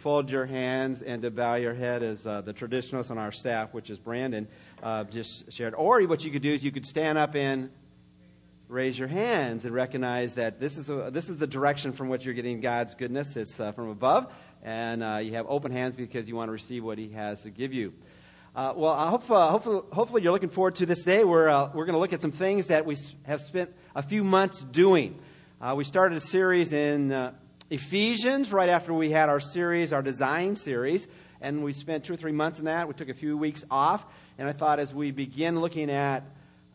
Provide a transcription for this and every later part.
fold your hands and to bow your head as uh, the traditionalist on our staff, which is Brandon, uh, just shared. Or what you could do is you could stand up and raise your hands and recognize that this is, a, this is the direction from which you're getting God's goodness. It's uh, from above, and uh, you have open hands because you want to receive what He has to give you. Uh, well, I hope, uh, hopefully, hopefully you're looking forward to this day. We're, we're going to look at some things that we have spent a few months doing. We started a series in Ephesians right after we had our series, our design series, and we spent two or three months in that. We took a few weeks off, and I thought as we begin looking at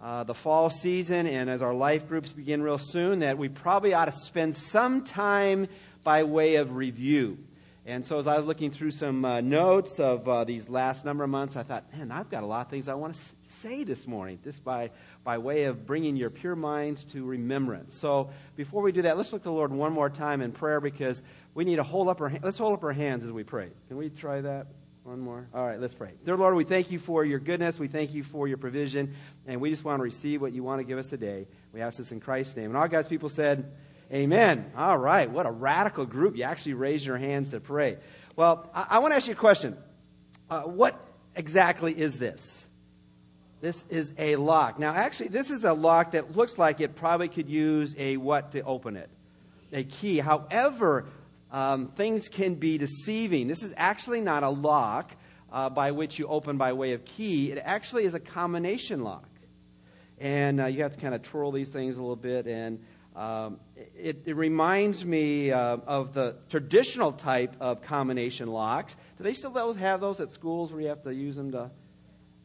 uh, the fall season and as our life groups begin real soon, that we probably ought to spend some time by way of review. And so as I was looking through some uh, notes of uh, these last number of months, I thought, man, I've got a lot of things I want to say this morning, just by, by way of bringing your pure minds to remembrance. So before we do that, let's look to the Lord one more time in prayer because we need to hold up our hands. Let's hold up our hands as we pray. Can we try that? One more. All right, let's pray. Dear Lord, we thank you for your goodness. We thank you for your provision. And we just want to receive what you want to give us today. We ask this in Christ's name. And all God's people said, Amen. All right. What a radical group. You actually raise your hands to pray. Well, I, I want to ask you a question. Uh, what exactly is this? This is a lock. Now, actually, this is a lock that looks like it probably could use a what to open it? A key. However, um, things can be deceiving. This is actually not a lock uh, by which you open by way of key. It actually is a combination lock. And uh, you have to kind of twirl these things a little bit and um, it, it, reminds me uh, of the traditional type of combination locks. Do they still have those at schools where you have to use them to?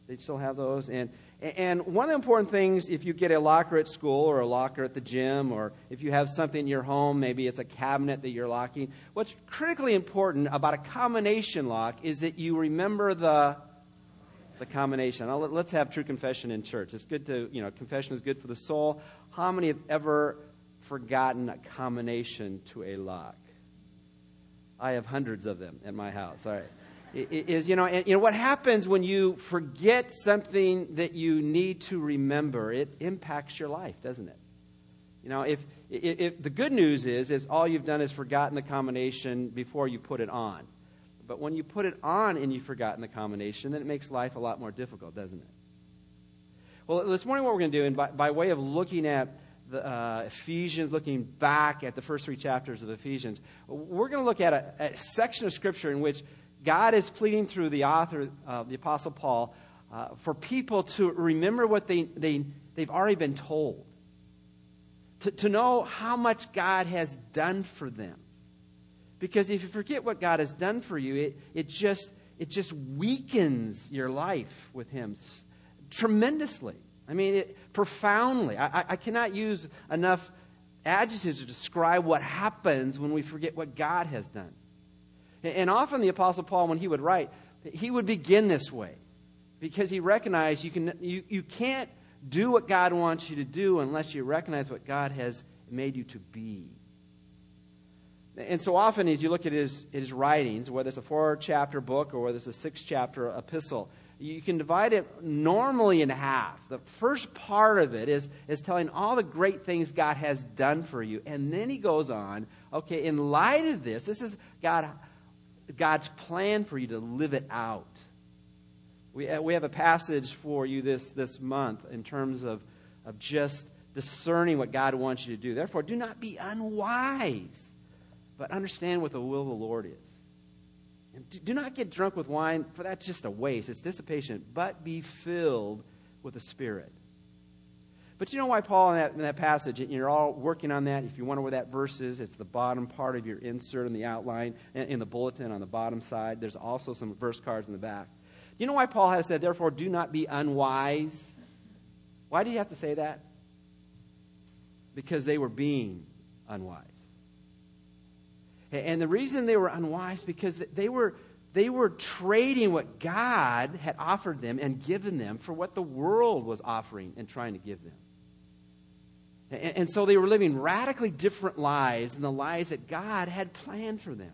They still have those. And, and one of the important things, if you get a locker at school or a locker at the gym, or if you have something in your home, maybe it's a cabinet that you're locking, what's critically important about a combination lock is that you remember the the combination. Now, let's have true confession in church. It's good to, you know, confession is good for the soul. How many have ever forgotten a combination to a lock. I have hundreds of them at my house. All right. Is you know, and, you know what happens when you forget something that you need to remember? It impacts your life, doesn't it? You know, if, if, if the good news is is all you've done is forgotten the combination before you put it on. But when you put it on and you've forgotten the combination, then it makes life a lot more difficult, doesn't it? Well, this morning, what we're going to do, and by, by way of looking at the, uh, Ephesians, looking back at the first three chapters of Ephesians, we're going to look at a, a, section of Scripture in which God is pleading through the author, uh, the Apostle Paul, uh, for people to remember what they, they, they've already been told, to, to know how much God has done for them. Because if you forget what God has done for you, it, it, just, it just weakens your life with Him tremendously. I mean, it, profoundly. I, I cannot use enough adjectives to describe what happens when we forget what God has done. And often the Apostle Paul, when he would write, he would begin this way because he recognized you, can, you, you can't do what God wants you to do unless you recognize what God has made you to be. And so often, as you look at his, his writings, whether it's a four chapter book or whether it's a six chapter epistle, you can divide it normally in half. The first part of it is, is telling all the great things God has done for you. And then he goes on, okay, in light of this, this is God, God's plan for you to live it out. We, uh, we have a passage for you this, this month in terms of, of just discerning what God wants you to do. Therefore, do not be unwise, but understand what the will of the Lord is. Do not get drunk with wine, for that's just a waste. It's dissipation. But be filled with the Spirit. But you know why Paul in that, in that passage, and you're all working on that. If you wonder where that verse is, it's the bottom part of your insert in the outline, in the bulletin on the bottom side. There's also some verse cards in the back. You know why Paul has said, therefore, do not be unwise? Why do you have to say that? Because they were being unwise. And the reason they were unwise because they were they were trading what God had offered them and given them for what the world was offering and trying to give them. And, so they were living radically different lives than the lives that God had planned for them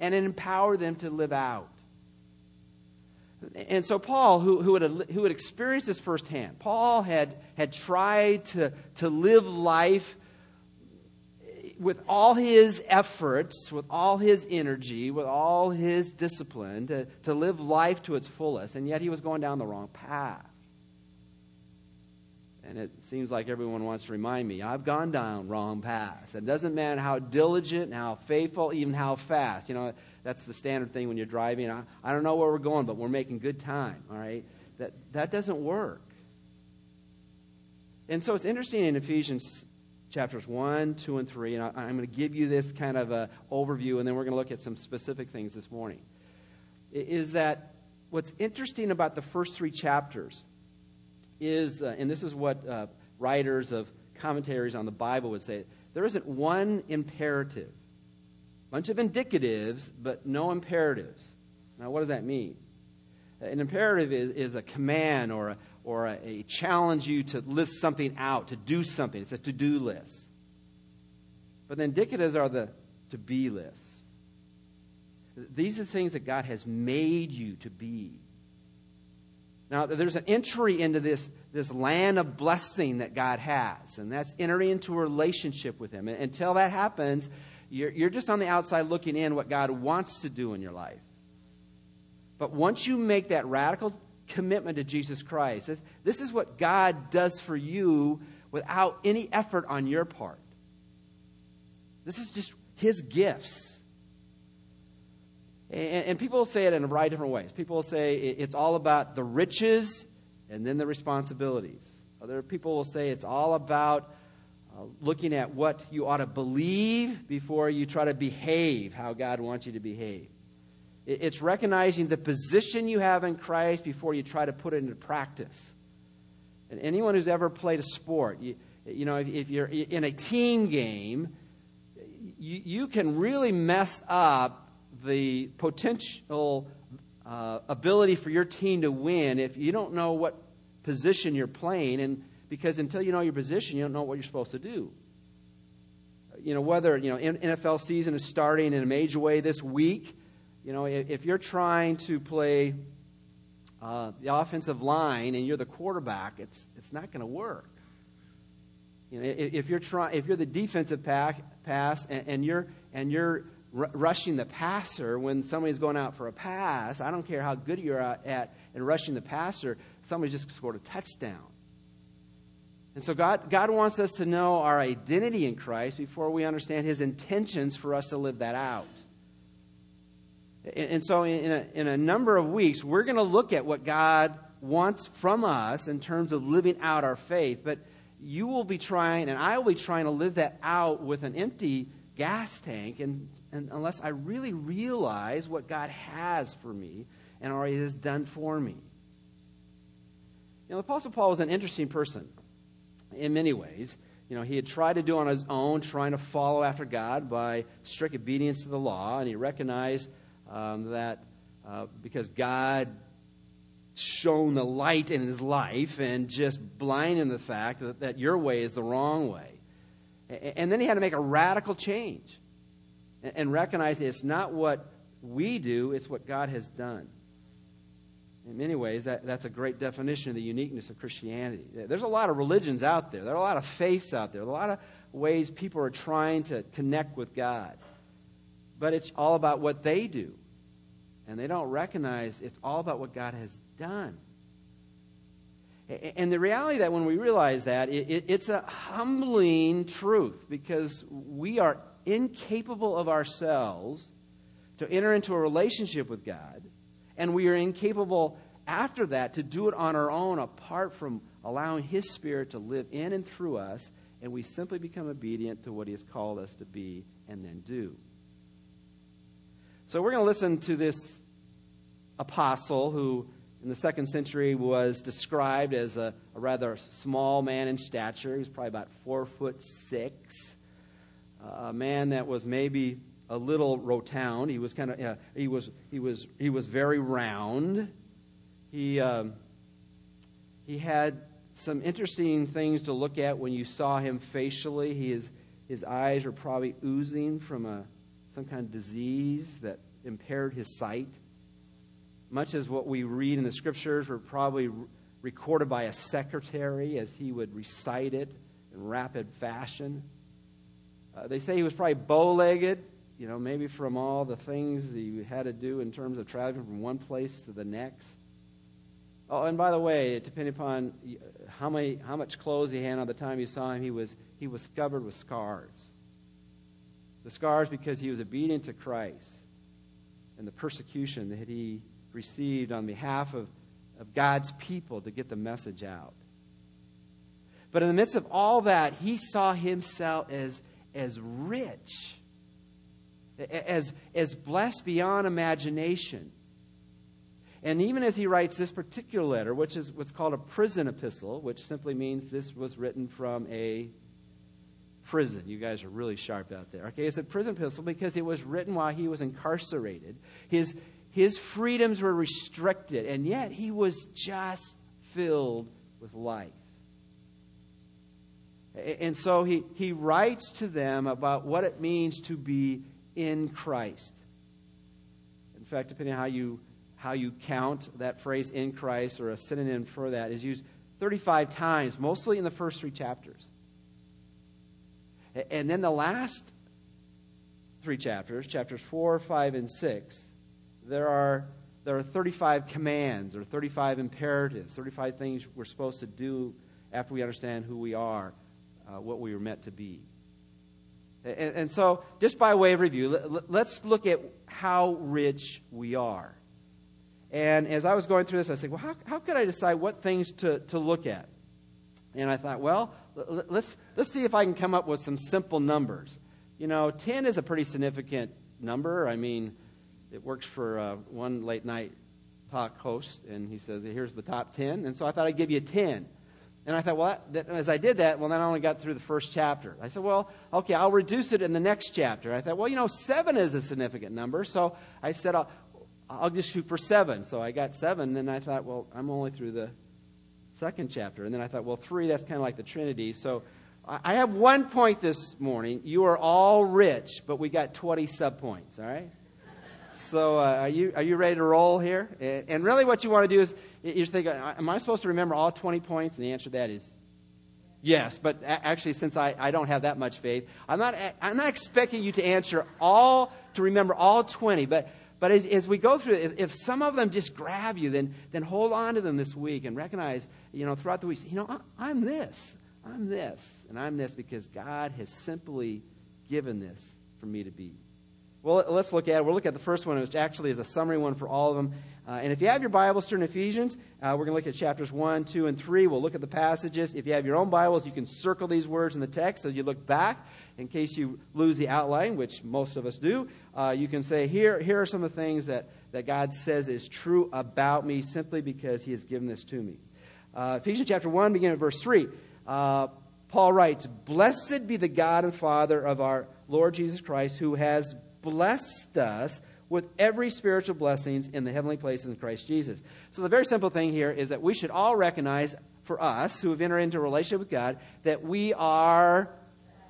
and empowered them to live out. And so Paul, who, who, had, who had experienced this firsthand, Paul had, had tried to, to live life with all his efforts, with all his energy, with all his discipline to, to live life to its fullest, and yet he was going down the wrong path. And it seems like everyone wants to remind me, I've gone down wrong paths. It doesn't matter how diligent how faithful, even how fast. You know, that's the standard thing when you're driving. I, I don't know where we're going, but we're making good time, all right? That, that doesn't work. And so it's interesting in Ephesians chapters 1, 2, and 3, and I, am going to give you this kind of a overview, and then we're going to look at some specific things this morning. Is that what's interesting about the first three chapters is, uh, and this is what uh, writers of commentaries on the Bible would say, there isn't one imperative. Bunch of indicatives, but no imperatives. Now, what does that mean? An imperative is, is a command or a, or a, a challenge you to lift something out, to do something. It's a to do list. But the indicatives are the to be lists. These are things that God has made you to be. Now, there's an entry into this, this land of blessing that God has, and that's entering into a relationship with Him. And until that happens, you're, you're just on the outside looking in what God wants to do in your life. But once you make that radical commitment to Jesus Christ, this, is what God does for you without any effort on your part. This is just His gifts. And, and people say it in a variety of different ways. People say it's all about the riches and then the responsibilities. Other people will say it's all about uh, looking at what you ought to believe before you try to behave how God wants you to behave. It's recognizing the position you have in Christ before you try to put it into practice. And anyone who's ever played a sport, you, you know, if, if, you're in a team game, you, you can really mess up the potential uh, ability for your team to win if you don't know what position you're playing, and because until you know your position, you don't know what you're supposed to do. You know, whether, you know, NFL season is starting in a major way this week, you know, if, you're trying to play uh, the offensive line and you're the quarterback, it's, it's not going to work. You know, if, if you're trying, if you're the defensive back, pass and, and you're and you're r- rushing the passer when somebody's going out for a pass. I don't care how good you're at in rushing the passer, somebody just scored a touchdown. And so God, God wants us to know our identity in Christ before we understand his intentions for us to live that out. And, so, in a, in a number of weeks, we're going to look at what God wants from us in terms of living out our faith. But you will be trying, and I will be trying to live that out with an empty gas tank and and unless I really realize what God has for me and already has done for me. You know, the Apostle Paul was an interesting person in many ways. You know, he had tried to do on his own, trying to follow after God by strict obedience to the law, and he recognized um, that uh, because God shone the light in his life and just blinding the fact that, that your way is the wrong way. And then he had to make a radical change and recognize it's not what we do, it's what God has done. In many ways, that, that's a great definition of the uniqueness of Christianity. There's a lot of religions out there, there are a lot of faiths out there, a lot of ways people are trying to connect with God. But it's all about what they do. And they don't recognize it's all about what God has done. And the reality that when we realize that, it, it, it's a humbling truth because we are incapable of ourselves to enter into a relationship with God, and we are incapable after that to do it on our own apart from allowing His Spirit to live in and through us, and we simply become obedient to what He has called us to be and then do. So we're going to listen to this apostle who in the second century was described as a, a rather small man in stature. He was probably about four foot six a man that was maybe a little rotund. He was kind of uh, he was he was he was very round. He um, he had some interesting things to look at when you saw him facially. His his eyes were probably oozing from a some kind of disease that impaired his sight. Much as what we read in the scriptures were probably recorded by a secretary as he would recite it in rapid fashion. Uh, they say he was probably bow legged, you know, maybe from all the things he had to do in terms of traveling from one place to the next. Oh, and by the way, depending upon how, many, how much clothes he had on the time you saw him, he was, he was covered with scars. The scars because he was obedient to Christ and the persecution that he received on behalf of, of God's people to get the message out. But in the midst of all that, he saw himself as, as rich, as, as blessed beyond imagination. And even as he writes this particular letter, which is what's called a prison epistle, which simply means this was written from a prison. You guys are really sharp out there. Okay, it's a prison epistle because it was written while he was incarcerated. His, his freedoms were restricted, and yet he was just filled with life. And so he, he writes to them about what it means to be in Christ. In fact, depending on how you, how you count, that phrase in Christ or a synonym for that is used 35 times, mostly in the first three chapters. And then the last three chapters, chapters 4, 5, and 6, there are, there are 35 commands or 35 imperatives, 35 things we're supposed to do after we understand who we are uh, what we were meant to be. And, and, so, just by way of review, let, let's look at how rich we are. And as I was going through this, I said, well, how, how could I decide what things to, to look at? And I thought, well, let's, let's see if I can come up with some simple numbers. You know, 10 is a pretty significant number. I mean, it works for uh, one late night talk host, and he says, here's the top 10. And so I thought I'd give you 10. And I thought, well, that, as I did that, well, then I only got through the first chapter. I said, well, okay, I'll reduce it in the next chapter. I thought, well, you know, seven is a significant number. So I said, I'll, I'll just shoot for seven. So I got seven. Then I thought, well, I'm only through the second chapter. And then I thought, well, three, that's kind of like the Trinity. So I have one point this morning. You are all rich, but we got 20 subpoints, all right? So uh, are, you, are you ready to roll here? And really what you want to do is you're thinking, am I supposed to remember all 20 points? And the answer to that is yes. But actually, since I, I don't have that much faith, I'm not, I'm not expecting you to answer all, to remember all 20. But, but as, as we go through if, if some of them just grab you, then, then hold on to them this week and recognize, you know, throughout the week, you know, I'm this, I'm this, and I'm this because God has simply given this for me to be. Well, let's look at it. We'll look at the first one, which actually is a summary one for all of them. Uh, and if you have your Bibles, turn to Ephesians. Uh, we're going to look at chapters 1, 2, and 3. We'll look at the passages. If you have your own Bibles, you can circle these words in the text as you look back. In case you lose the outline, which most of us do, uh, you can say, here, here are some of the things that, that God says is true about me simply because He has given this to me. Uh, Ephesians chapter 1, beginning at verse 3. Uh, Paul writes, Blessed be the God and Father of our Lord Jesus Christ, who has blessed us with every spiritual blessings in the heavenly places in Christ Jesus. So the very simple thing here is that we should all recognize for us who have entered into a relationship with God that we are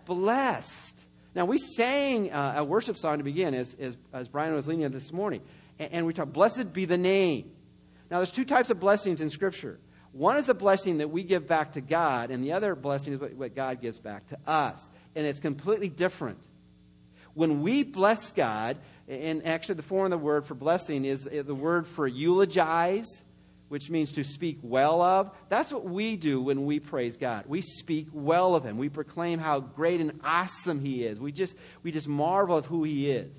blessed. Now we sang uh, a worship song to begin as, as, as Brian was leading this morning. And, and we talked, blessed be the name. Now there's two types of blessings in Scripture. One is the blessing that we give back to God, and the other blessing is what, what God gives back to us. And it's completely different. When we bless God, and actually the form of the word for blessing is uh, the word for eulogize, which means to speak well of. That's what we do when we praise God. We speak well of Him. We proclaim how great and awesome He is. We just, we just marvel at who He is.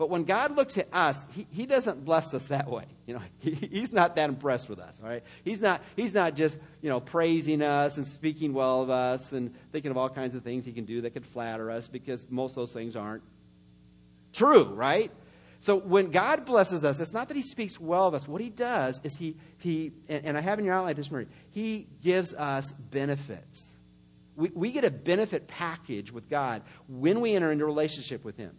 But when God looks at us, he, he doesn't bless us that way. You know, he, he's not that impressed with us, all right? He's not, he's not just, you know, praising us and speaking well of us and thinking of all kinds of things he can do that could flatter us because most of those things aren't true, right? So when God blesses us, it's not that he speaks well of us. What he does is he, he and, and I have in your outline this morning, he gives us benefits. We, we get a benefit package with God when we enter into a relationship with him.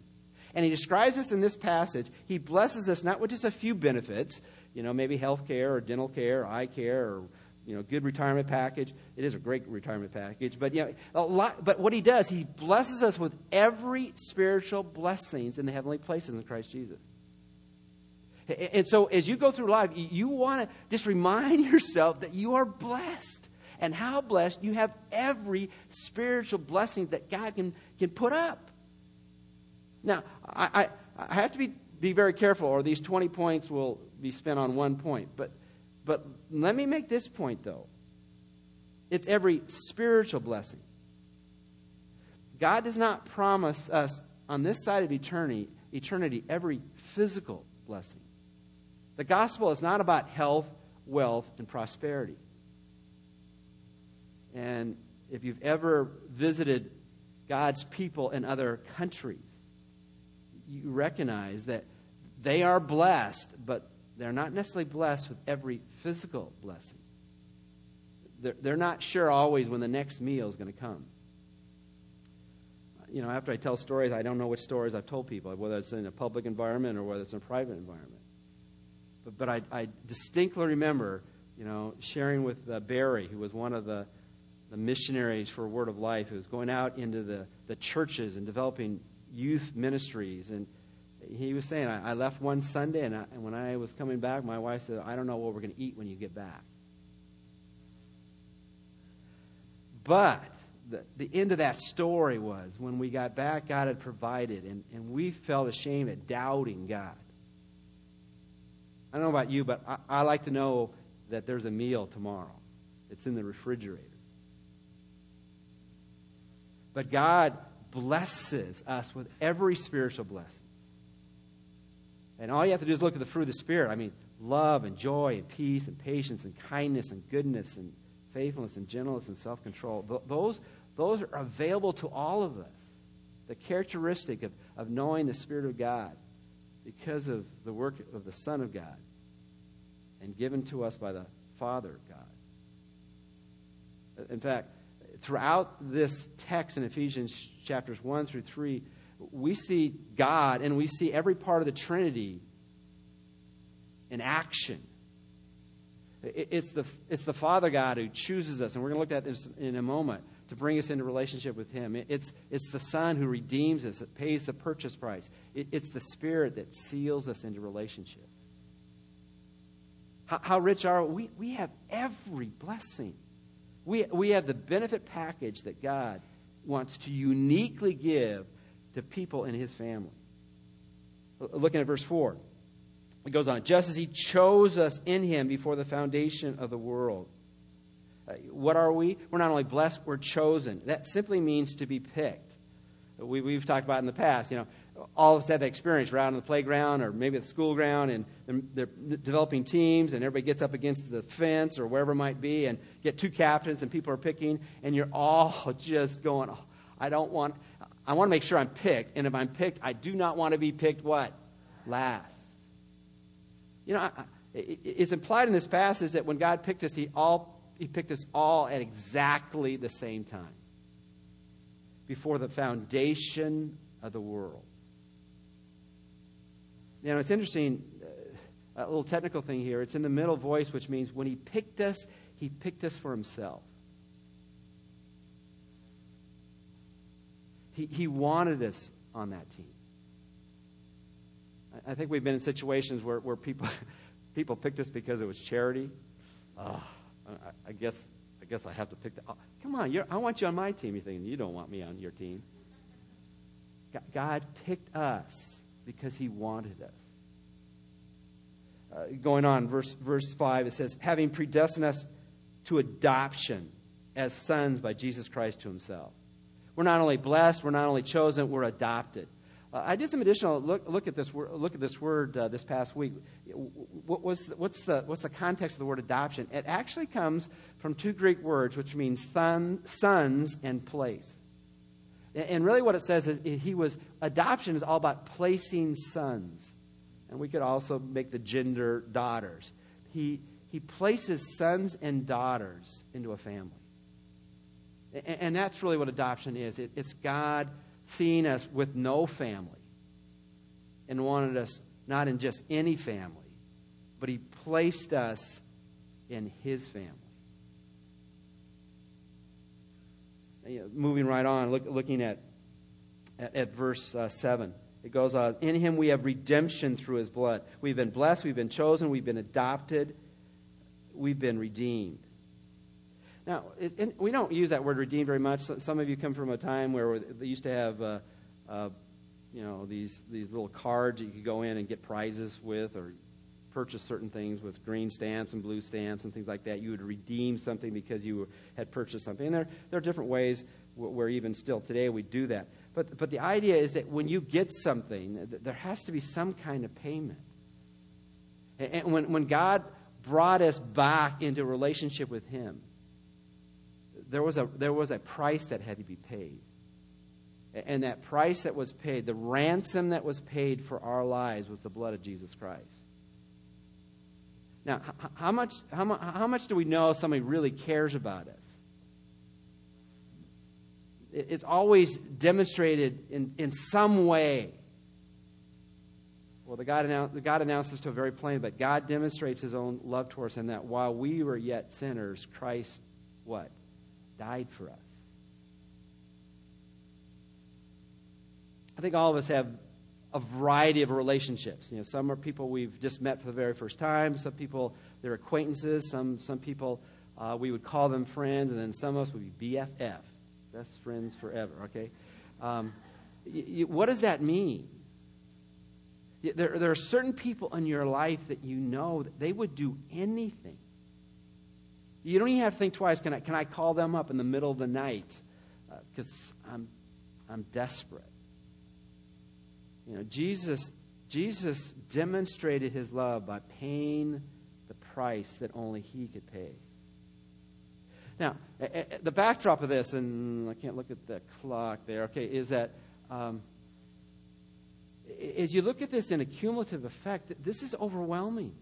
And he describes this in this passage. He blesses us not with just a few benefits, you know, maybe health care or dental care or eye care or, you know, good retirement package. It is a great retirement package. But, you know, a lot, but what he does, he blesses us with every spiritual blessings in the heavenly places in Christ Jesus. And so as you go through life, you want to just remind yourself that you are blessed and how blessed you have every spiritual blessing that God can, can put up. Now, I, I, I have to be, be very careful, or these 20 points will be spent on one point. But, but let me make this point, though it's every spiritual blessing. God does not promise us on this side of eternity, eternity every physical blessing. The gospel is not about health, wealth, and prosperity. And if you've ever visited God's people in other countries, you recognize that they are blessed, but they're not necessarily blessed with every physical blessing. They're, they're not sure always when the next meal is going to come. You know, after I tell stories, I don't know which stories I've told people, whether it's in a public environment or whether it's in a private environment. But, but I, I distinctly remember, you know, sharing with uh, Barry, who was one of the, the missionaries for Word of Life, who was going out into the, the churches and developing youth ministries. And he was saying, I, I left one Sunday, and, I, and when I was coming back, my wife said, I don't know what we're going to eat when you get back. But the, the end of that story was when we got back, God had provided, and, and we felt ashamed at doubting God. I don't know about you, but I, I like to know that there's a meal tomorrow. It's in the refrigerator. But God blesses us with every spiritual blessing. And all you have to do is look at the fruit of the Spirit. I mean, love and joy and peace and patience and kindness and goodness and faithfulness and gentleness and self control. Those, those are available to all of us. The characteristic of, of knowing the Spirit of God because of the work of the Son of God and given to us by the Father of God. In fact, throughout this text in Ephesians chapters 1 through 3, we see God and we see every part of the Trinity in action. It's the, it's the Father God who chooses us, and we're going to look at this in a moment, to bring us into relationship with Him. It's, it's the Son who redeems us, that pays the purchase price. It, it's the Spirit that seals us into relationship. How, how rich are we? We have every blessing. We, we have the benefit package that God wants to uniquely give to people in His family. Looking at verse 4. It goes on, just as he chose us in him before the foundation of the world. Uh, what are we? We're not only blessed, we're chosen. That simply means to be picked. We, have talked about in the past, you know, all of us have that experience. We're out on the playground or maybe the school ground and they're, they're developing teams and everybody gets up against the fence or wherever it might be and get two captains and people are picking and you're all just going, oh, I don't want, I want to make sure I'm picked. And if I'm picked, I do not want to be picked what? Last. You know, it's implied in this passage that when God picked us, He, all, he picked us all at exactly the same time before the foundation of the world. You know, it's interesting, uh, a little technical thing here. It's in the middle voice, which means when He picked us, He picked us for Himself. He, he wanted us on that team. I think we've been in situations where, where people, people picked us because it was charity. Uh, I, I, guess I guess I have to pick. The, oh, come on, I want you on my team. You're thinking you don't want me on your team. God picked us because He wanted us. Uh, going on, verse verse five, it says, "Having predestined us to adoption as sons by Jesus Christ to Himself." We're not only blessed, we're not only chosen, we're adopted. Uh, I did some additional look, look at this look at this word uh, this past week. What was what's the what's the context of the word adoption? It actually comes from two Greek words, which means son, sons and place. And, really, what it says is he was adoption is all about placing sons, and we could also make the gender daughters. He he places sons and daughters into a family, and, and that's really what adoption is. It, it's God seeing us with no family and wanted us not in just any family, but He placed us in His family. You know, moving right on, look, looking at, at, at verse uh, 7. It goes on, In him we have redemption through his blood. We've been blessed, we've been chosen, we've been adopted, we've been redeemed. Now, it, we don't use that word redeemed very much. Some of you come from a time where they used to have, uh, uh, you know, these, these little cards that you could go in and get prizes with or purchase certain things with green stamps and blue stamps and things like that. You would redeem something because you had purchased something. And there, there are different ways where even still today we do that. But, but the idea is that when you get something, there has to be some kind of payment. And when, when God brought us back into relationship with Him, there was, a, there was a price that had to be paid. And that price that was paid, the ransom that was paid for our lives, was the blood of Jesus Christ. Now, how much, how, how much do we know somebody really cares about us? It's always demonstrated in, in some way. Well, the God, announced, the God announces to a very plain, but God demonstrates his own love towards us in that while we were yet sinners, Christ, what? Died for us. I think all of us have a variety of relationships. You know, some are people we've just met for the very first time. Some people they're acquaintances. Some some people uh, we would call them friends, and then some of us would be BFF, best friends forever. Okay, um, y- y- what does that mean? Y- there, there are certain people in your life that you know that they would do anything. You don't even have to think twice. Can I can I call them up in the middle of the night because uh, I'm I'm desperate. You know, Jesus, Jesus demonstrated his love by paying the price that only he could pay. Now, the backdrop of this, and I can't look at the clock there, okay, is that um, as you look at this in a cumulative effect, this is overwhelming.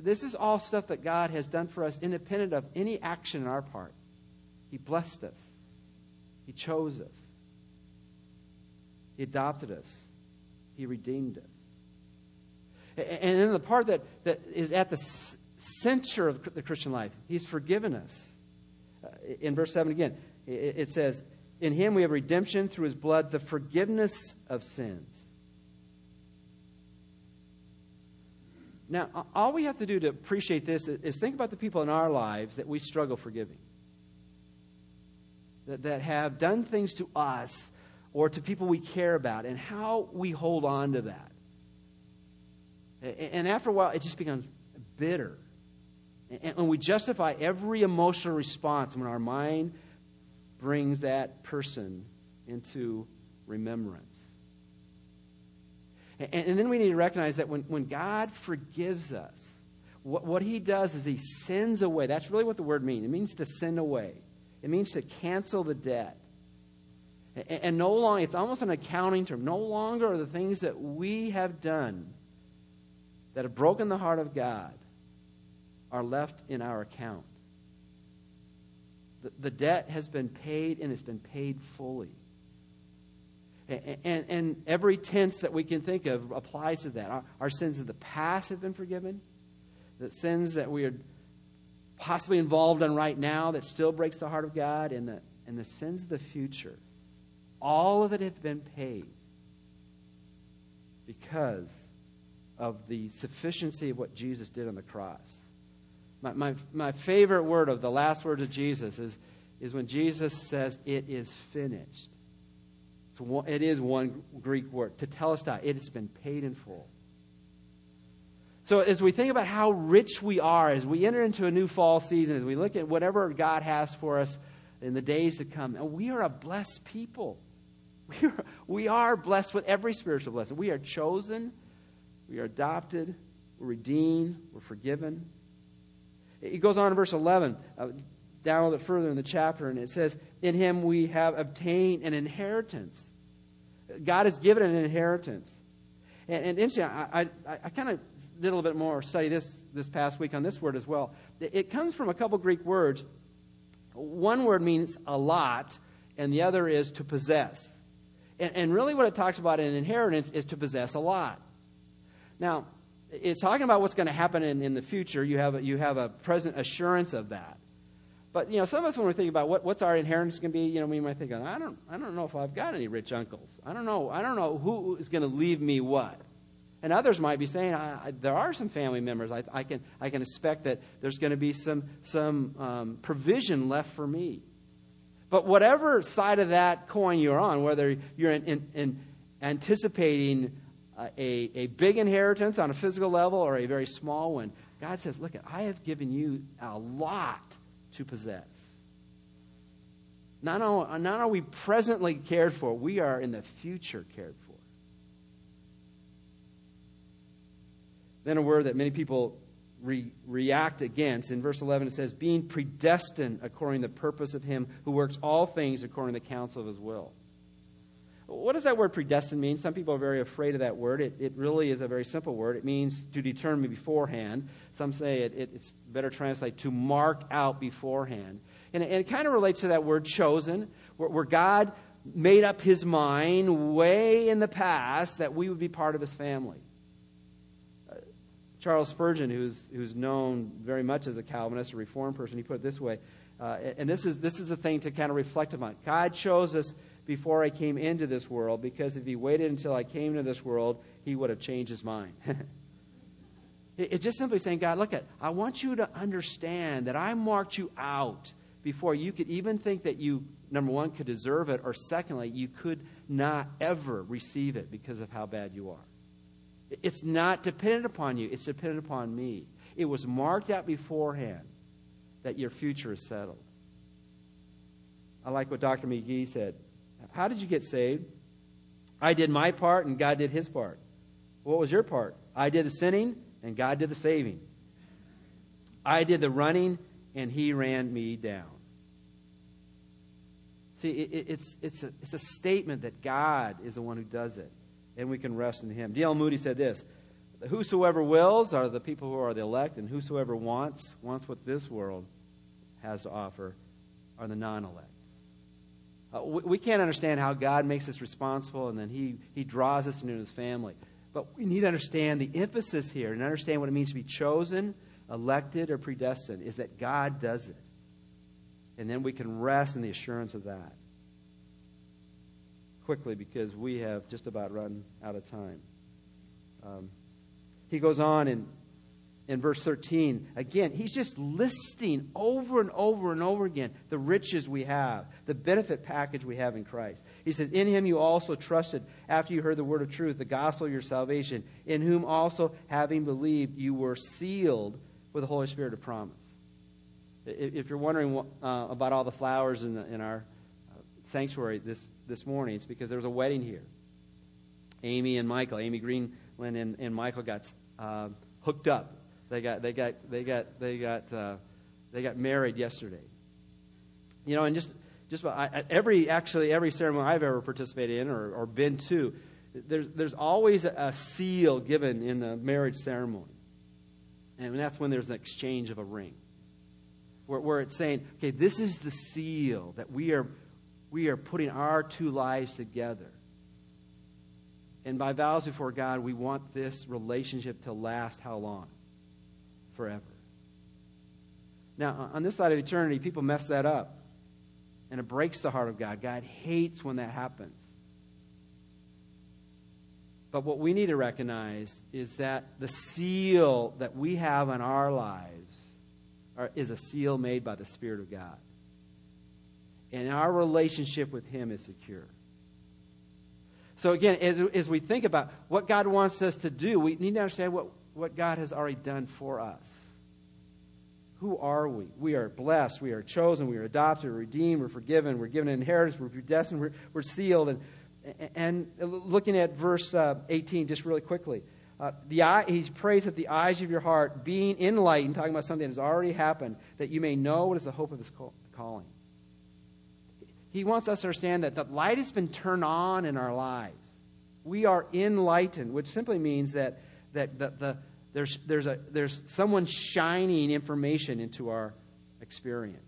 This is all stuff that God has done for us independent of any action on our part. He blessed us, He chose us. He adopted us. He redeemed us. And then the part that, that is at the center of the Christian life, He's forgiven us. Uh, in verse 7 again, it says, In Him we have redemption through His blood, the forgiveness of sins. Now, all we have to do to appreciate this is think about the people in our lives that we struggle forgiving, that, that have done things to us or to people we care about and how we hold on to that. And after a while, it just becomes bitter. And we justify every emotional response when our mind brings that person into remembrance. And then we need to recognize that when, when God forgives us, what, what he does is he sends away. That's really what the word means. It means to send away, it means to cancel the debt. And no longer, it's almost an accounting term. No longer are the things that we have done that have broken the heart of God are left in our account. The, the debt has been paid and it's been paid fully. And, and, and, every tense that we can think of applies to that. Our, our sins of the past have been forgiven. The sins that we are possibly involved in right now that still breaks the heart of God, and the, and the sins of the future all of it has been paid because of the sufficiency of what Jesus did on the cross. My, my, my favorite word of the last words of Jesus is, is when Jesus says, It is finished. It's one, it is one Greek word, tetelestai. It has been paid in full. So, as we think about how rich we are, as we enter into a new fall season, as we look at whatever God has for us in the days to come, and we are a blessed people. We are, we are blessed with every spiritual blessing. We are chosen, we are adopted, we're redeemed, we're forgiven. It goes on in verse 11, uh, down a little bit further in the chapter, and it says, In him we have obtained an inheritance. God has given an inheritance. And, and interesting, I, I, I kind of did a little bit more study this this past week on this word as well. It comes from a couple Greek words. One word means a lot, and the other is to possess. And, and really, what it talks about in inheritance is to possess a lot. Now, it's talking about what's going to happen in, in the future. You have, a, you have a present assurance of that. But, you know, some of us, when we're thinking about what, what's our inheritance going to be, you know, we might think, I don't, I don't know if I've got any rich uncles. I don't know. I don't know who is going to leave me what. And others might be saying, I, I, there are some family members. I, I, can, I can expect that there's going to be some, some um, provision left for me. But whatever side of that coin you're on, whether you're in, in, in anticipating a, a big inheritance on a physical level or a very small one, God says, Look, I have given you a lot to possess. Not only, not are we presently cared for, we are in the future cared for. Then a word that many people re- react against. In verse 11, it says, being predestined according to the purpose of him who works all things according to the counsel of his will. What does that word predestined mean? Some people are very afraid of that word. It, it really is a very simple word. It means to determine beforehand. Some say it, it, it's better translated to mark out beforehand. And, and it kind of relates to that word chosen, where, where God made up his mind way in the past that we would be part of his family. Charles Spurgeon, who's, who's known very much as a Calvinist, a Reformed person, he put it this way, uh, and this is, this is a thing to kind of reflect upon. God chose us before I came into this world because if he waited until I came into this world, he would have changed his mind. it, it's just simply saying, God, look at, I want you to understand that I marked you out before you could even think that you, number one, could deserve it, or secondly, you could not ever receive it because of how bad you are. It's not dependent upon you, it's dependent upon me. It was marked out beforehand that your future is settled. I like what Dr. McGee said. How did you get saved? I did my part and God did his part. What was your part? I did the sinning and God did the saving. I did the running and he ran me down. See, it, it's, it's, a, it's a statement that God is the one who does it and we can rest in Him. D.L. Moody said this Whosoever wills are the people who are the elect, and whosoever wants, wants what this world has to offer, are the non elect. Uh, we, we, can't understand how God makes us responsible and then he, he draws us into His family. But we need to understand the emphasis here and understand what it means to be chosen, elected, or predestined is that God does it. And then we can rest in the assurance of that quickly because we have just about run out of time. Um, he goes on in, in verse 13. Again, he's just listing over and over and over again the riches we have, the benefit package we have in Christ. He says, In him you also trusted after you heard the word of truth, the gospel of your salvation, in whom also, having believed, you were sealed with the Holy Spirit of promise. If you're wondering uh, about all the flowers in, the, in our uh, sanctuary this this morning. It's because there was a wedding here. Amy and Michael, Amy Greenland and, and Michael got uh, hooked up. They got they got they got they got uh, they got married yesterday. You know, and just just I, every actually every ceremony I've ever participated in or, or been to, there's there's always a seal given in the marriage ceremony, and that's when there's an exchange of a ring, where, where it's saying, okay, this is the seal that we are we are putting our two lives together. And by vows before God, we want this relationship to last how long? Forever. Now, on this side of eternity, people mess that up. And it breaks the heart of God. God hates when that happens. But what we need to recognize is that the seal that we have on our lives are, is a seal made by the Spirit of God and our relationship with Him is secure. So, again, as, as we think about what God wants us to do, we need to understand what, what God has already done for us. Who are we? We are blessed. We are chosen. We are adopted. We're redeemed. We're forgiven. We're given an inheritance. We're predestined. We're, we're sealed. And, and looking at verse uh, 18 just really quickly. Uh, the eye, he prays that the eyes of your heart being enlightened, talking about something that has already happened, that you may know what is the hope of his calling he wants us to understand that the light has been turned on in our lives. We are enlightened, which simply means that, that the, the, there's, there's, a, there's someone shining information into our experience.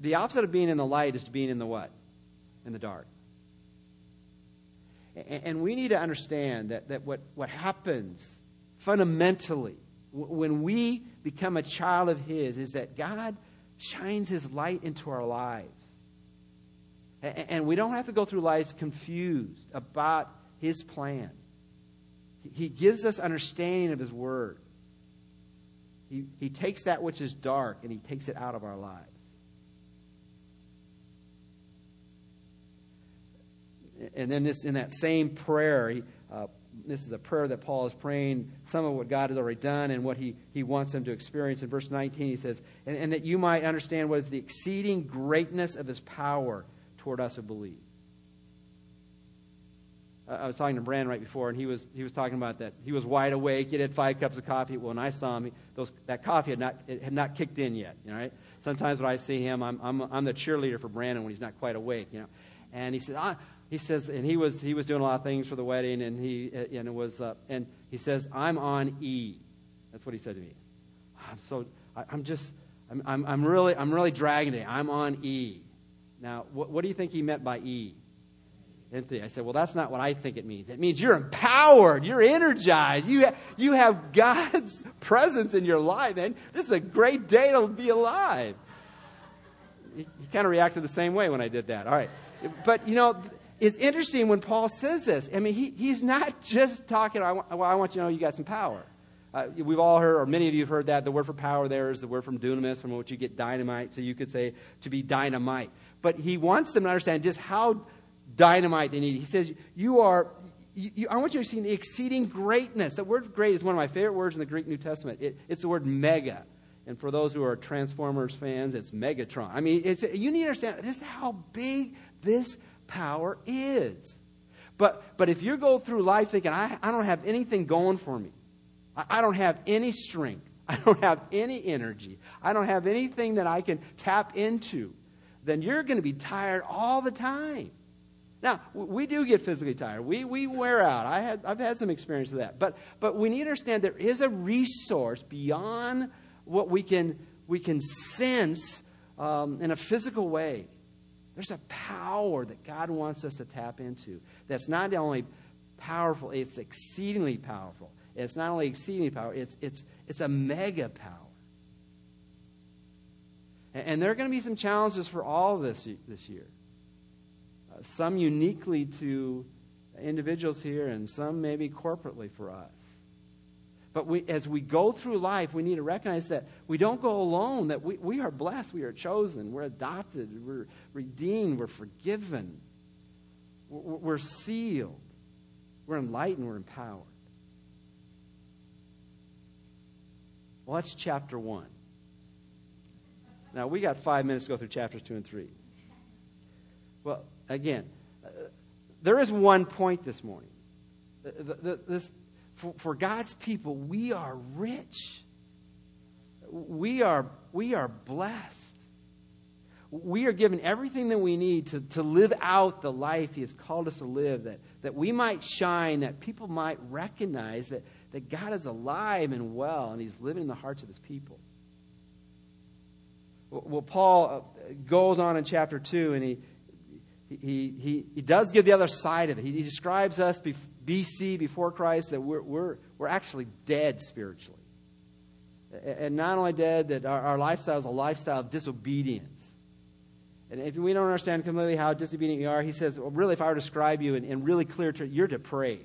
The opposite of being in the light is being in the what? In the dark. And, and we need to understand that, that what, what happens fundamentally when we become a child of His is that God shines his light into our lives. And we don't have to go through life confused about His plan. He gives us understanding of His Word. He, he takes that which is dark and He takes it out of our lives. And then this, in that same prayer, he, uh, this is a prayer that Paul is praying, some of what God has already done and what he, he wants them to experience. In verse 19, he says, and, and that you might understand what is the exceeding greatness of his power toward us who believe. I was talking to Brand right before, and he was he was talking about that. He was wide awake. He had five cups of coffee. Well, when I saw him, those, that coffee had not had not kicked in yet. You know, right? Sometimes when I see him, I'm, I'm I'm the cheerleader for Brandon when he's not quite awake. You know, and he said, he says, and he was he was doing a lot of things for the wedding, and he and it was uh, and he says, I'm on E. That's what he said to me. I'm so I, am just I'm, I'm I'm really I'm really dragging it. I'm on E. Now, what, what do you think he meant by E? Empty. I said, well, that's not what I think it means. It means you're empowered, you're energized, you, ha- you have God's presence in your life, and this is a great day to be alive. He, he kind of reacted the same way when I did that. All right. But, you know, it's interesting when Paul says this. I mean, he, he's not just talking, I want, well, I want you to know you got some power. Uh, we've all heard, or many of you have heard that. The word for power there is the word from dunamis, from which you get dynamite. So you could say to be dynamite. But he wants them to understand just how dynamite they need. He says, You are, you, you, I want you to see the exceeding greatness. The word great is one of my favorite words in the Greek New Testament. It, it's the word mega. And for those who are Transformers fans, it's Megatron. I mean, it's, you need to understand just how big this power is. But, but if you go through life thinking, I, I don't have anything going for me, I, I don't have any strength, I don't have any energy, I don't have anything that I can tap into, then you're going to be tired all the time. Now, we do get physically tired. We, we wear out. I had, I've had some experience with that. But, but we need to understand there is a resource beyond what we can, we can sense um, in a physical way. There's a power that God wants us to tap into that's not only powerful, it's exceedingly powerful. It's not only exceedingly powerful, it's, it's, it's a mega power. And, and there are going to be some challenges for all of this this year uh, some uniquely to individuals here, and some maybe corporately for us. But we, as we go through life, we need to recognize that we don't go alone, that we, we are blessed, we are chosen, we're adopted, we're redeemed, we're forgiven, we're, sealed, we're enlightened, we're empowered. Well, that's chapter one. Now, we got five minutes to go through chapters two and three. Well, again, uh, there is one point this morning. The, the, this, for, for God's people, we are rich. We are, we are blessed. We are given everything that we need to, to live out the life He has called us to live, that, that we might shine, that people might recognize that, that God is alive and well, and He's living in the hearts of His people. Well, Paul uh, goes on in chapter 2, and he, he, he, he does give the other side of it. He, describes us BC, before Christ, that we're, we're, we're actually dead spiritually. And not only dead, that our, our lifestyle is a lifestyle of disobedience. And if we don't understand completely how disobedient you are, he says, well, really, if I were to describe you in, in really clear terms, you're depraved.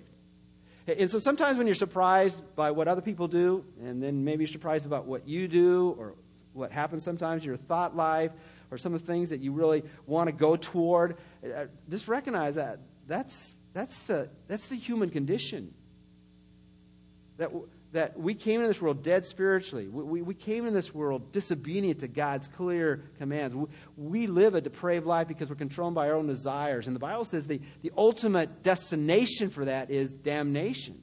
And so sometimes when you're surprised by what other people do, and then maybe you're surprised about what you do or what happens sometimes in your thought life, or some of the things that you really want to go toward, uh, just recognize that that's, that's, the, that's the human condition. That, that we came into this world dead spiritually. We, we, we came in this world disobedient to God's clear commands. We, we, live a depraved life because we're controlled by our own desires. And the Bible says the, the ultimate destination for that is damnation.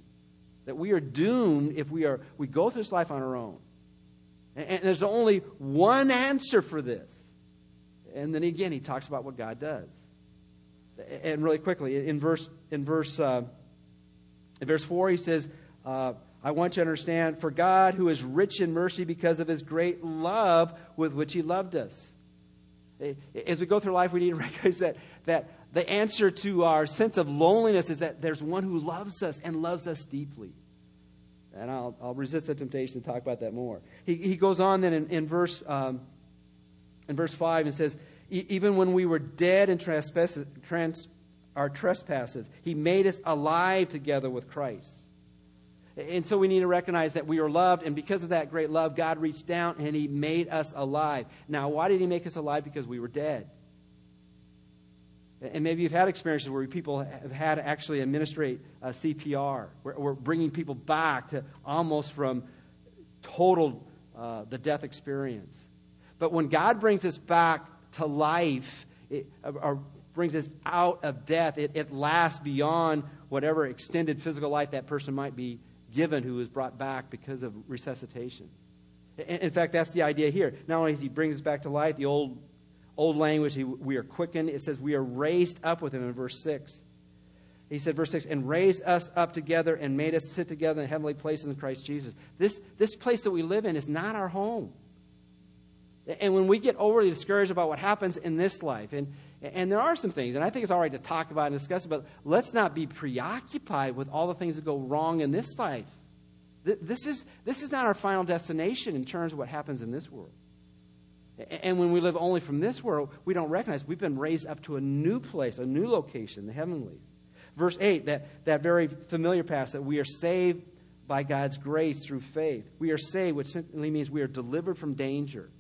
That we are doomed if we, are, we go through this life on our own. And, and there's only one answer for this and then again, he talks about what God does. And really quickly, in verse in verse uh, in verse four, he says, uh, "I want you to understand, for God, who is rich in mercy, because of His great love with which He loved us." As we go through life, we need to recognize that that the answer to our sense of loneliness is that there's one who loves us and loves us deeply. And I'll, I'll resist the temptation to talk about that more. He, he goes on then in, in verse um, in verse 5, and says, Even when we were dead in trespasses, trans, our trespasses. He made us alive together with Christ. And so we need to recognize that we are loved, and because of that great love, God reached down and He made us alive. Now, why did He make us alive? Because we were dead. And maybe you've had experiences where people have had to actually administrate uh, CPR. We're, we're, bringing people back to almost from total uh, the death experience. But when God brings us back to life, it, uh, or brings us out of death, it, it lasts beyond whatever extended physical life that person might be given who is brought back because of resuscitation. In fact, that's the idea here. Not only does he bring us back to life, the old, old language, we are quickened. It says we are raised up with him in verse 6. He said, verse 6, and raised us up together and made us sit together in heavenly places in Christ Jesus. This, this place that we live in is not our home. And when we get overly discouraged about what happens in this life, and, and there are some things, and I think it's all right to talk about and discuss, but let's not be preoccupied with all the things that go wrong in this life. This is, this is not our final destination in terms of what happens in this world. And when we live only from this world, we don't recognize we've been raised up to a new place, a new location, the heavenlies. Verse 8, that, that very familiar passage, that we are saved by God's grace through faith. We are saved, which simply means we are delivered from danger.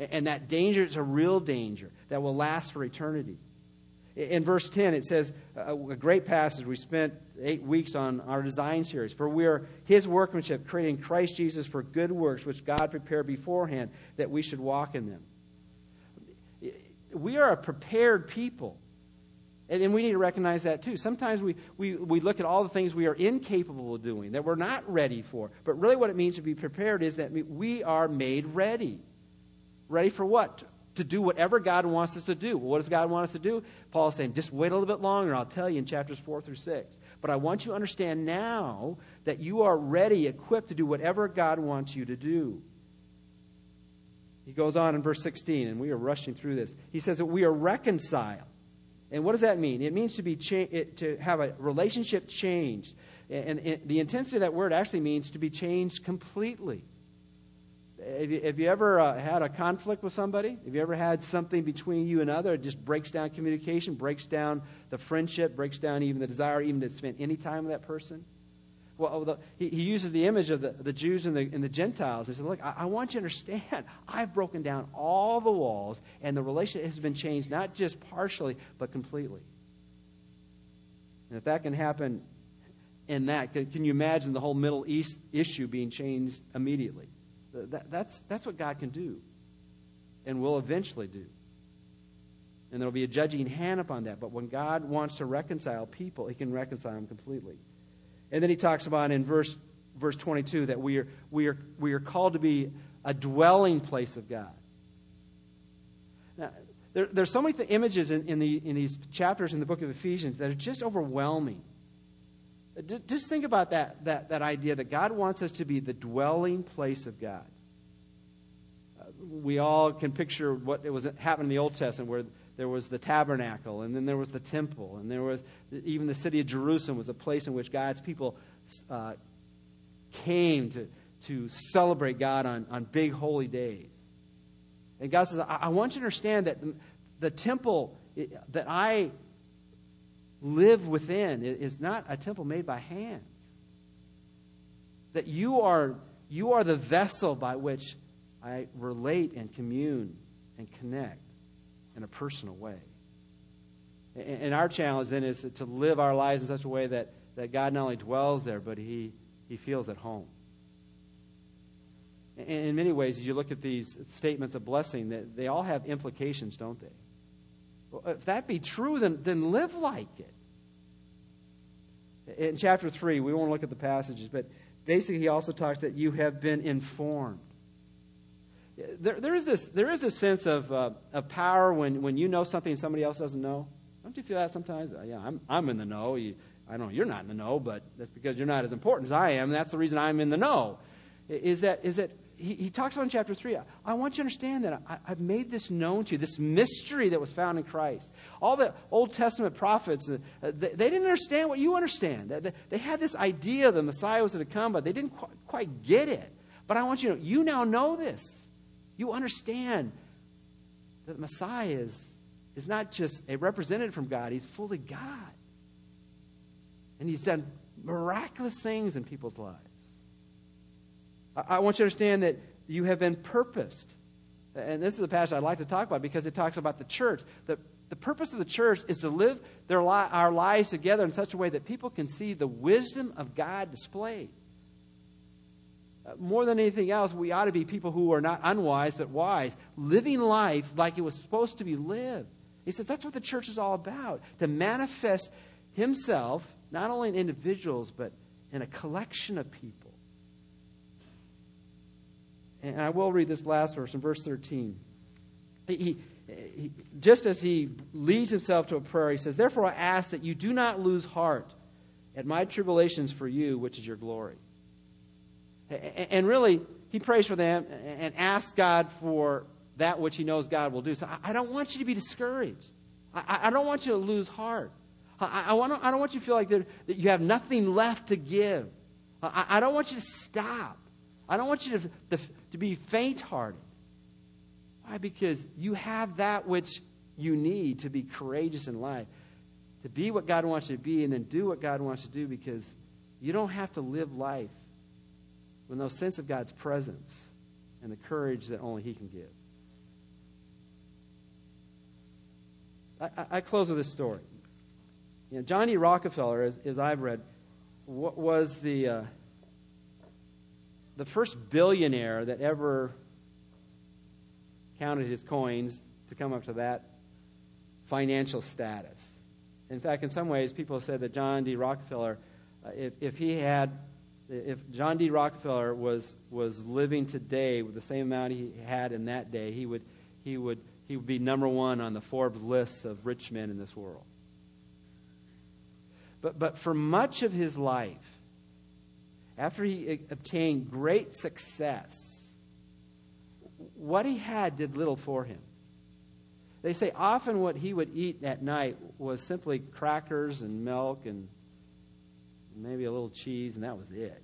And that danger is a real danger that will last for eternity. In verse 10, it says, uh, a great passage. We spent eight weeks on our design series. For we are his workmanship, creating Christ Jesus for good works, which God prepared beforehand that we should walk in them. We are a prepared people. And we need to recognize that too. Sometimes we, we, we look at all the things we are incapable of doing, that we're not ready for. But really, what it means to be prepared is that we are made ready. Ready for what? To do whatever God wants us to do. Well, What does God want us to do? Paul's saying, just wait a little bit longer. I'll tell you in chapters 4 through 6. But I want you to understand now that you are ready, equipped to do whatever God wants you to do. He goes on in verse 16, and we are rushing through this. He says that we are reconciled and what does that mean? It means to, be cha- it, to have a relationship changed. And, and, the intensity of that word actually means to be changed completely. Have you, ever uh, had a conflict with somebody? Have you ever had something between you and other? It just breaks down communication, breaks down the friendship, breaks down even the desire even to spend any time with that person? well, the, he, he, uses the image of the, the Jews and the, and the Gentiles. He said, Look, I, I, want you to understand, I've broken down all the walls, and the relationship has been changed, not just partially, but completely. And if that can happen in that, can, can you imagine the whole Middle East issue being changed immediately? That, that's, that's what God can do and will eventually do. And there will be a judging hand upon that. But when God wants to reconcile people, he can reconcile them completely. And then he talks about in verse, verse 22 that we are, we, are, we are called to be a dwelling place of God. Now, there, there's so many images in, in, the, in these chapters in the book of Ephesians that are just overwhelming. Just think about that, that, that idea that God wants us to be the dwelling place of God. We all can picture what it was happening in the Old Testament where there was the tabernacle, and then there was the temple, and there was even the city of Jerusalem was a place in which God's people uh, came to, to celebrate God on, on big holy days. And God says, I, I want you to understand that the temple that I live within is not a temple made by hand. That you are, you are the vessel by which I relate and commune and connect in a personal way. And our challenge then is to live our lives in such a way that, that God not only dwells there, but he, he feels at home. And in many ways, as you look at these statements of blessing, that they all have implications, don't they? If that be true, then, then live like it. In chapter 3, we won't look at the passages, but basically, he also talks that you have been informed there, there, is this, there is this sense of, uh, of power when, when you know something somebody else doesn't know. Don't you feel that sometimes? Uh, yeah, I'm, I'm in the know. You, I know you're not in the know, but that's because you're not as important as I am. That's the reason I'm in the know. Is that, is that he, he talks about in chapter 3, I, I want you to understand that I, have made this known to you, this mystery that was found in Christ. All the Old Testament prophets, uh, they, didn't understand what you understand. They, they, had this idea the Messiah was going to come, but they didn't quite, quite get it. But I want you to know, you now know this. You understand that the Messiah is, is not just a representative from God, he's fully God. And he's done miraculous things in people's lives. I, want you to understand that you have been purposed. And this is the passage I'd like to talk about because it talks about the church. The, the purpose of the church is to live their li- our lives together in such a way that people can see the wisdom of God displayed. Uh, more than anything else, we ought to be people who are not unwise but wise, living life like it was supposed to be lived. He says that's what the church is all about to manifest Himself, not only in individuals, but in a collection of people. And I will read this last verse in verse 13. He, he, just as he leads himself to a prayer, he says, Therefore I ask that you do not lose heart at my tribulations for you, which is your glory. And really, he prays for them and asks God for that which he knows God will do. So I don't want you to be discouraged. I don't want you to lose heart. I, don't want you to feel like that you have nothing left to give. I don't want you to stop. I don't want you to, to be faint hearted. Why? Because you have that which you need to be courageous in life, to be what God wants you to be, and then do what God wants to do because you don't have to live life with no sense of God's presence and the courage that only He can give. I, I close with this story. You know, John D. Rockefeller, as, as I've read, was the, uh, the first billionaire that ever counted his coins to come up to that financial status. In fact, in some ways, people said that John D. Rockefeller, uh, if, if he had if John D. Rockefeller was, was living today with the same amount he had in that day, he would, he, would, he would be number one on the Forbes list of rich men in this world. But, but for much of his life, after he uh, obtained great success, what he had did little for him. They say often what he would eat at night was simply crackers and milk and maybe a little cheese, and that was it.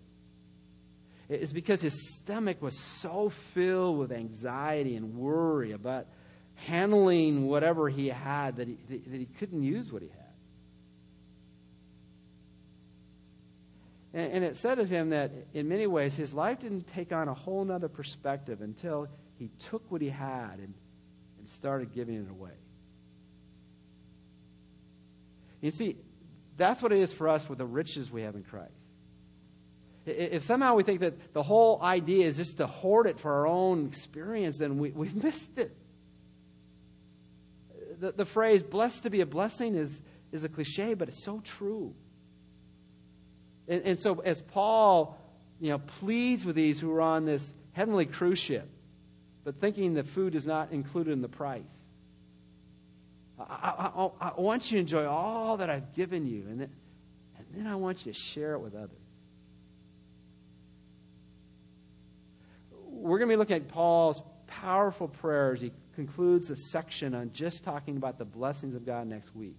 It's because his stomach was so filled with anxiety and worry about handling whatever he had that he, that he couldn't use what he had. And, and it said of him that in many ways his life didn't take on a whole other perspective until he took what he had and, and started giving it away. You see, that's what it is for us with the riches we have in Christ. If somehow we think that the whole idea is just to hoard it for our own experience, then we, we've missed it. The, the phrase, blessed to be a blessing, is, is a cliche, but it's so true. And, and so, as Paul you know, pleads with these who are on this heavenly cruise ship, but thinking the food is not included in the price, I, I, I, want you to enjoy all that I've given you, and then, and then I want you to share it with others. We're going to be looking at Paul's powerful prayers. He concludes the section on just talking about the blessings of God next week.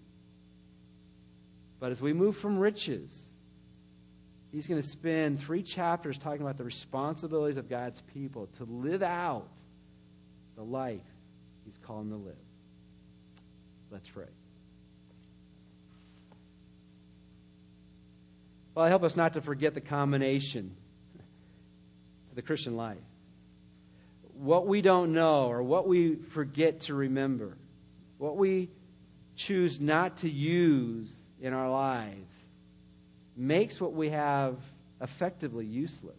But as we move from riches, he's going to spend three chapters talking about the responsibilities of God's people to live out the life he's calling to live. Let's pray. Well, help us not to forget the combination to the Christian life. What we don't know or what we forget to remember, what we choose not to use in our lives, makes what we have effectively useless.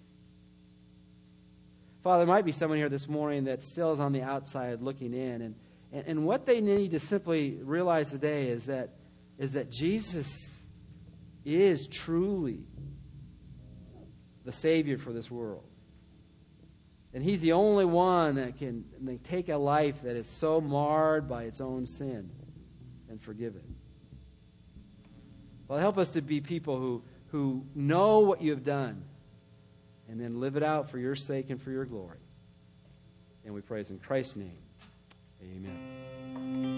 Father, there might be someone here this morning that still is on the outside looking in and and, and what they need to simply realize today is that, is that Jesus is truly the Savior for this world. And He's the only one that can, take a life that is so marred by its own sin and forgive it. Well, help us to be people who, who know what you have done and then live it out for your sake and for your glory. And we praise in Christ's name. Amen.